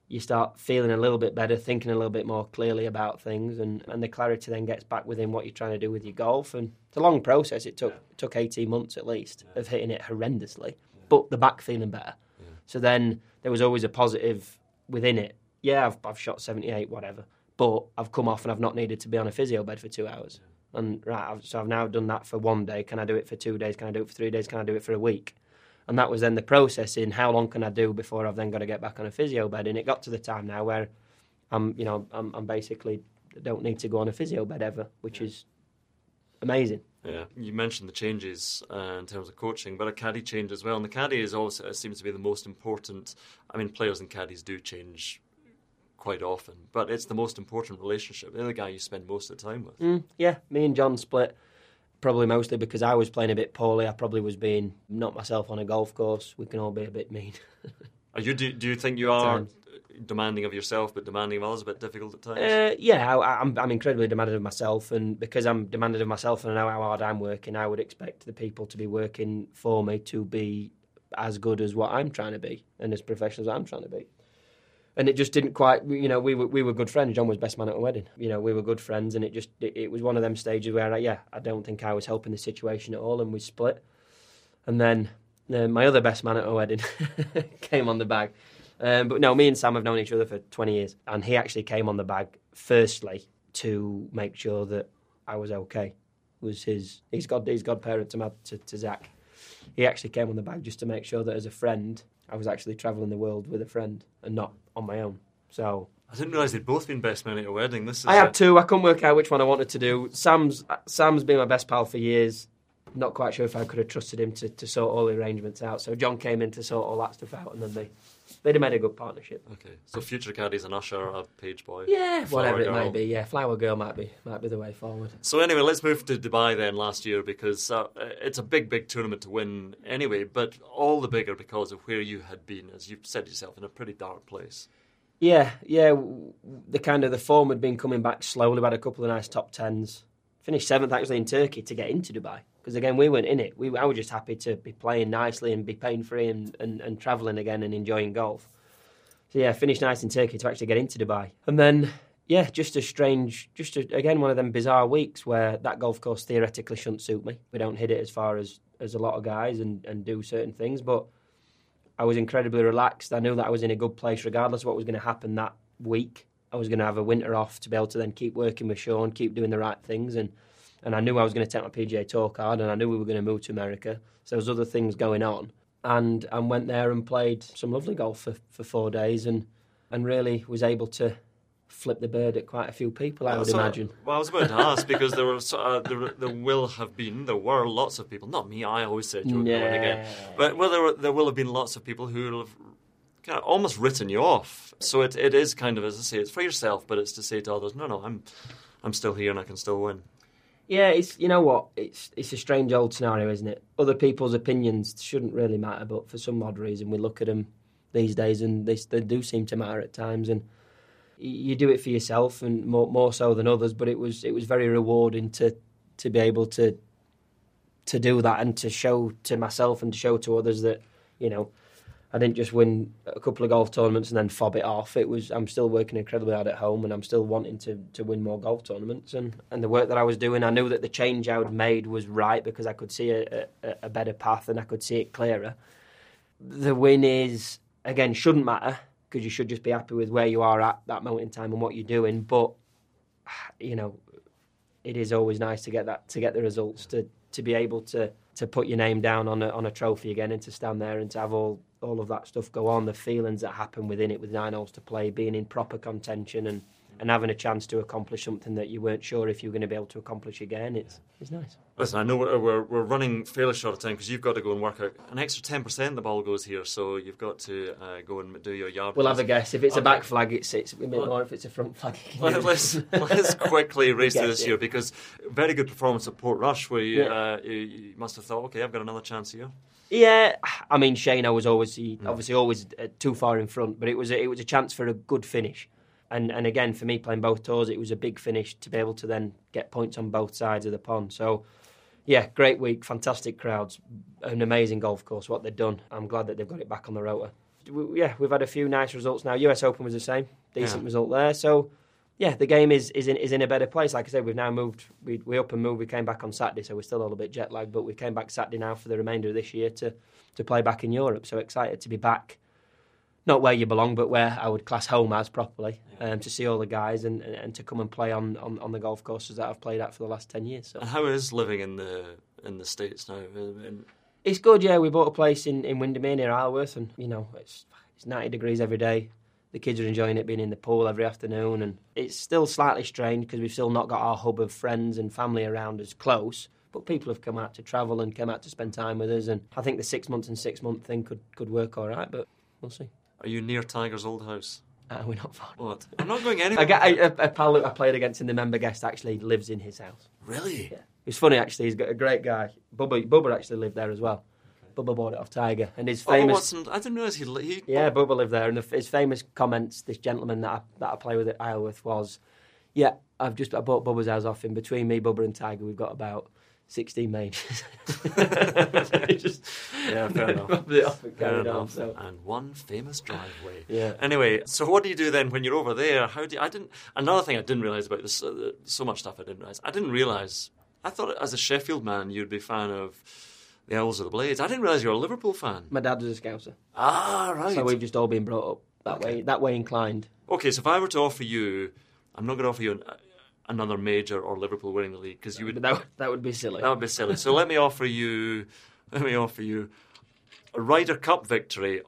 you start feeling a little bit better, thinking a little bit more clearly about things, and, and the clarity then gets back within what you're trying to do with your golf. And it's a long process. It took it took 18 months at least of hitting it horrendously, but the back feeling better. So then there was always a positive within it. Yeah, I've, I've shot 78, whatever, but I've come off and I've not needed to be on a physio bed for two hours. And right, I've, so I've now done that for one day. Can I do it for two days? Can I do it for three days? Can I do it for a week? And that was then the process in how long can I do before I've then got to get back on a physio bed. And it got to the time now where I'm, you know, I'm, I'm basically don't need to go on a physio bed ever, which is amazing. Yeah, you mentioned the changes uh, in terms of coaching, but a caddy change as well. And the caddy is also seems to be the most important. I mean, players and caddies do change quite often, but it's the most important relationship. They're the guy you spend most of the time with. Mm, yeah, me and John split probably mostly because I was playing a bit poorly. I probably was being not myself on a golf course. We can all be a bit mean. Are you do, do you think you are times. demanding of yourself, but demanding of others a bit difficult at times? Uh, yeah, I, I'm, I'm incredibly demanding of myself, and because I'm demanding of myself and I know how hard I'm working, I would expect the people to be working for me to be as good as what I'm trying to be and as professional as I'm trying to be. And it just didn't quite, you know, we were we were good friends. John was best man at a wedding. You know, we were good friends, and it just it, it was one of them stages where, I, yeah, I don't think I was helping the situation at all, and we split. And then uh, my other best man at a wedding came on the bag. Um, but no, me and Sam have known each other for 20 years, and he actually came on the bag firstly to make sure that I was okay. Was his he's god he's godparent to, my, to to Zach. He actually came on the bag just to make sure that as a friend, I was actually travelling the world with a friend and not on my own. So I didn't realise they'd both been best men at your wedding. This is I uh, had two. I couldn't work out which one I wanted to do. Sam's Sam's been my best pal for years. Not quite sure if I could have trusted him to, to sort all the arrangements out. So John came in to sort all that stuff out, and then they they'd have made a good partnership. Okay, so future caddies an usher, a page boy. Yeah, Flower whatever it might be. Yeah, flower girl might be might be the way forward. So anyway, let's move to Dubai then. Last year because uh, it's a big, big tournament to win anyway, but all the bigger because of where you had been, as you've said yourself, in a pretty dark place. Yeah, yeah. The kind of the form had been coming back slowly. We had a couple of nice top tens. Finished seventh actually in Turkey to get into Dubai because again we weren't in it. We I was just happy to be playing nicely and be pain free and, and, and travelling again and enjoying golf. So yeah, finished nice in Turkey to actually get into Dubai, and then yeah, just a strange, just a, again one of them bizarre weeks where that golf course theoretically shouldn't suit me. We don't hit it as far as as a lot of guys and and do certain things, but I was incredibly relaxed. I knew that I was in a good place regardless of what was going to happen that week. I was going to have a winter off to be able to then keep working with Sean, keep doing the right things, and and I knew I was going to take my PGA Tour card, and I knew we were going to move to America. So there was other things going on, and and went there and played some lovely golf for, for four days, and and really was able to flip the bird at quite a few people. I would So- imagine. Well, I was about to ask because there were uh, there, there will have been there were lots of people. Not me. I always would go in again. But well, there were, there will have been lots of people who will have kind of almost written you off. So it, it is kind of as I say, it's for yourself, but it's to say to others, no, no, I'm I'm still here and I can still win. Yeah, it's you know what it's it's a strange old scenario, isn't it? Other people's opinions shouldn't really matter, but for some odd reason, we look at them these days, and they they do seem to matter at times. And you do it for yourself, and more more so than others. But it was it was very rewarding to to be able to to do that and to show to myself and to show to others that you know I didn't just win a couple of golf tournaments and then fob it off. It was I'm still working incredibly hard at home and I'm still wanting to, to win more golf tournaments and, and the work that I was doing. I knew that the change I had made was right because I could see a, a, a better path and I could see it clearer. The win is again shouldn't matter because you should just be happy with where you are at that moment in time and what you're doing. But you know, it is always nice to get that to get the results to to be able to to put your name down on a on a trophy again and to stand there and to have all all of that stuff go on the feelings that happen within it with nine holes to play being in proper contention and and having a chance to accomplish something that you weren't sure if you were going to be able to accomplish again it's it's nice Listen, I know we're, we're, we're running fairly short of time because you've got to go and work out an extra 10% the ball goes here, so you've got to uh, go and do your yard. we'll have a guess if it's a back flag it sits a bit Well- more if it's a front flag Well, let's let's quickly race through this it. year because very good performance at Portrush where you, Yeah. uh, you, you must have thought, okay, I've got another chance here. Yeah, I mean Shane, I was always he, obviously always uh, too far in front, but it was a, it was a chance for a good finish, and and again for me playing both tours, it was a big finish to be able to then get points on both sides of the pond. So, yeah, great week, fantastic crowds, an amazing golf course. What they've done, I'm glad that they've got it back on the rota. We- Yeah, we've had a few nice results now. US Open was the same, decent Yeah. result there. So. Yeah, the game is, is in is in a better place. Like I said, we've now moved. We we up and moved. We came back on Saturday, so we're still a little bit jet lagged. But we came back Saturday now for the remainder of this year to to play back in Europe. So excited to be back, not where you belong, but where I would class home as properly, um, to see all the guys and, and, and to come and play on, on, on the golf courses that I've played at for the last ten years. So And how is living in the in the states now? In- it's good. Yeah, we bought a place in in Windermere near Isleworth, and you know it's it's ninety degrees every day. The kids are enjoying it being in the pool every afternoon, and it's still slightly strange because we've still not got our hub of friends and family around us close. But people have come out to travel and come out to spend time with us, and I think the six months and six month thing could could work all right. But we'll see. are you near Tiger's old house? Uh, we're not far. What? I'm not going anywhere. I got a, a, a pal I played against in the member guest actually lives in his house. really? Yeah. It's funny actually. He's got a great guy. Bubba, Bubba actually lived there as well. Bubba bought it off Tiger, and his Oh, famous. Watson, I didn't realise he, he. Yeah, Bubba lived there, and the, his famous comments, this gentleman that I, that I play with at Isleworth was, "Yeah, I've just I bought Bubba's house off him. Between me, Bubba, and Tiger, we've got about sixteen majors." Just Yeah, fair enough. rubbed it off and Fair carried on. enough. So And one famous driveway. yeah, Anyway, so what do you do then when you're over there? How do you, I didn't? Another thing I didn't realize about this, uh, so much stuff I didn't realize. I didn't realize. I thought as a Sheffield man you'd be a fan of the Owls of the Blades. I didn't realize you're a Liverpool fan. my dad was a Scouser, Ah, right. so we've just all been brought up that Okay. way, that way inclined. Okay, so if I were to offer you, I'm not going to offer you an, another major or Liverpool winning the league because you would that would- that would be silly. that would be silly. So let me offer you, let me offer you a Ryder Cup victory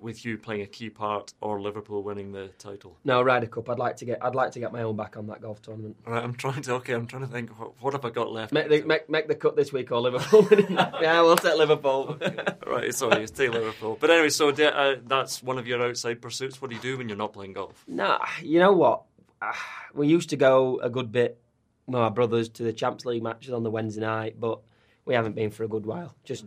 with you playing a key part or Liverpool winning the title. No, Ryder Cup. I'd like to get. I'd like to get my own back on that golf tournament. All right, I'm trying to. Okay, I'm trying to think. What, what have I got left? Make the make, make the cut this week or Liverpool. yeah, we'll take Liverpool. right, sorry, it's take Liverpool. But anyway, so uh, that's one of your outside pursuits. What do you do when you're not playing golf? Nah, you know what? Ah, We used to go a good bit with my brothers to the Champs League matches on the Wednesday night, but we haven't been for a good while. Just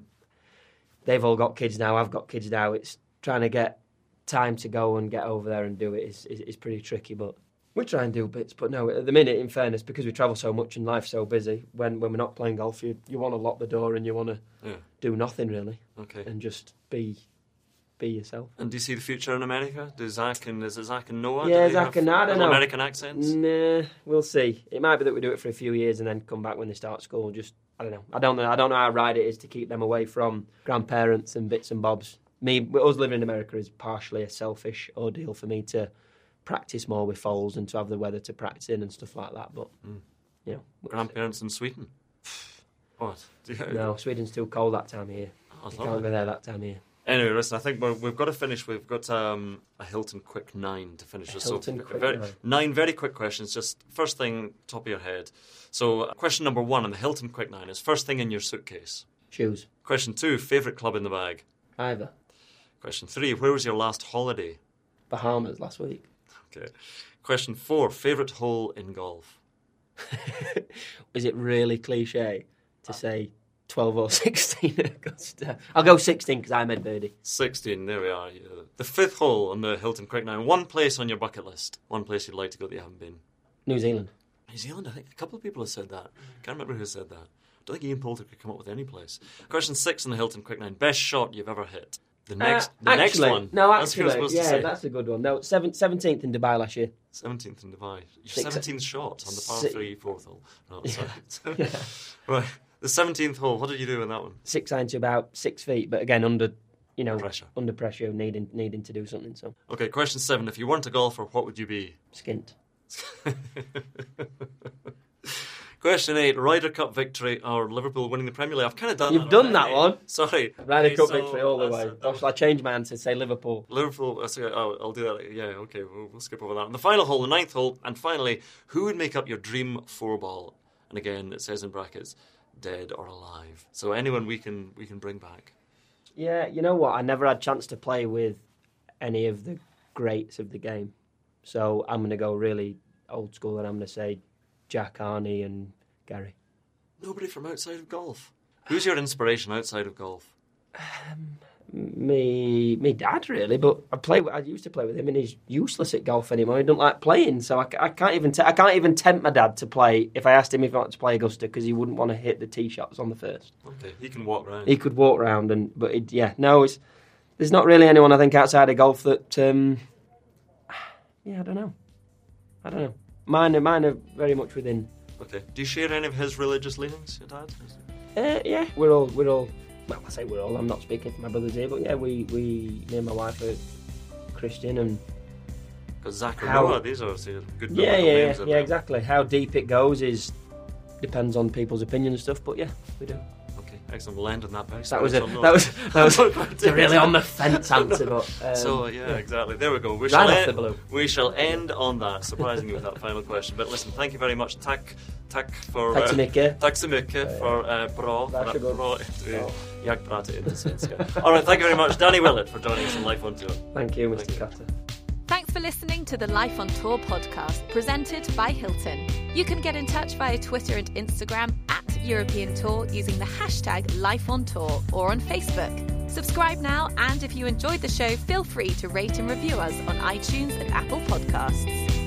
they've all got kids now. I've got kids now. It's trying to get time to go and get over there and do it is is, is pretty tricky, but. We try and do bits, but no. At the minute, in fairness, because we travel so much and life's so busy, when when we're not playing golf, you you want to lock the door and you want to Yeah. do nothing really Okay. and just be be yourself. And do you see the future in America? Do Zach and is it Zach and Noah? Yeah, Zach and I don't know. American accents. Nah, we'll see. It might be that we do it for a few years and then come back when they start school. Just I don't know. I don't know. I don't know how right it is to keep them away from grandparents and bits and bobs. Me, us living in America is partially a selfish ordeal for me to practice more with foals and to have the weather to practice in and stuff like that. But you know, Grandparents in Sweden. What? No, Sweden's too cold that time of year. I You can't go there that time of year. Anyway, listen, I think we're, we've got to finish. We've got um, a Hilton quick nine to finish. This. Hilton so, quick very, nine. nine very quick questions. Just first thing, top of your head. So, uh, question number one on the Hilton quick nine is first thing in your suitcase. Shoes, Question two, favorite club in the bag. either Question three, where was your last holiday? Bahamas last week. Okay. Question four, favorite hole in golf. Is it really cliche to say 12 or 16 Augusta? I'll go 16 because I made birdie. 16, there we are. Yeah. The fifth hole on the Hilton Quick Nine. One place on your bucket list. One place you'd like to go that you haven't been. New Zealand. New Zealand, I think a couple of people have said that. Can't remember who said that. I don't think Ian Poulter could come up with any place. Question six on the Hilton Quick Nine. Best shot you've ever hit. The next, Uh, the next actually- one. No, That's what I was actually, supposed to yeah, that's a good one. No, 17th in Dubai last year. 17th in Dubai. 17th shot on the par Si- three fourth hole. No, sorry. right. The 17th hole. What did you do in that one? Six iron to about six feet, but again under, you know, Pressure. under pressure, needing needing to do something. So Okay, question seven. If you weren't a golfer, what would you be? skint. Question eight: Ryder Cup victory or Liverpool winning the Premier League? I've kind of done. You've that done that one. Sorry, Ryder Okay, Cup so victory all the way. Or was- I change my answer? To say Liverpool. Liverpool. sorry, oh, I'll do that. Yeah, okay, we'll, we'll skip over that. And the final hole, the ninth hole, and finally, who would make up your dream four ball? And again, it says in brackets, dead or alive. So anyone we can we can bring back. Yeah, you know what? I never had chance to play with any of the greats of the game, so I'm going to go really old school, and I'm going to say Jack Arnie and Gary. Nobody from outside of golf. Who's your inspiration outside of golf? Me, me dad really, but I play. I used to play with him, and he's useless at golf anymore. He don't like playing, so I, I can't even. T- I can't even tempt my dad to play if I asked him if he wanted to play Augusta because he wouldn't want to hit the tee shots on the first. Okay, he can walk around. He could walk around, and but it, yeah, no, it's there's not really anyone I think outside of golf that. Um, yeah, I don't know. I don't know. Mine, are, mine are very much within. Okay. Do you share any of his religious leanings, your dad? Uh, yeah, we're all we're all. Well, I say we're all. I'm not speaking for my brothers here, but yeah, we we me and my wife are Christian, and Because Zach or How- these are good yeah, yeah, names. yeah, yeah, exactly. How deep it goes is depends on people's opinion and stuff, but yeah, we do. Excellent. We'll end on that very That was it. that was that was really on the fence answer, but um, So yeah, exactly. There we go. We Right shall end, we shall end on that. Surprisingly, with that final question. But listen, thank you very much, Tack, Tack for. Tack så mycket. Tack så mycket för uh, bra, Varsågod. bra intervju. Jag pratar inte svenska. All right, thank you very much, Danny Willett, for joining us on Life on Tour. Thank you, Mr. Thank you. Carter. For listening to the Life on Tour podcast presented by Hilton. You can get in touch via Twitter and Instagram at European Tour using the hashtag Life on Tour or on Facebook. Subscribe now, and if you enjoyed the show, feel free to rate and review us on iTunes and Apple Podcasts.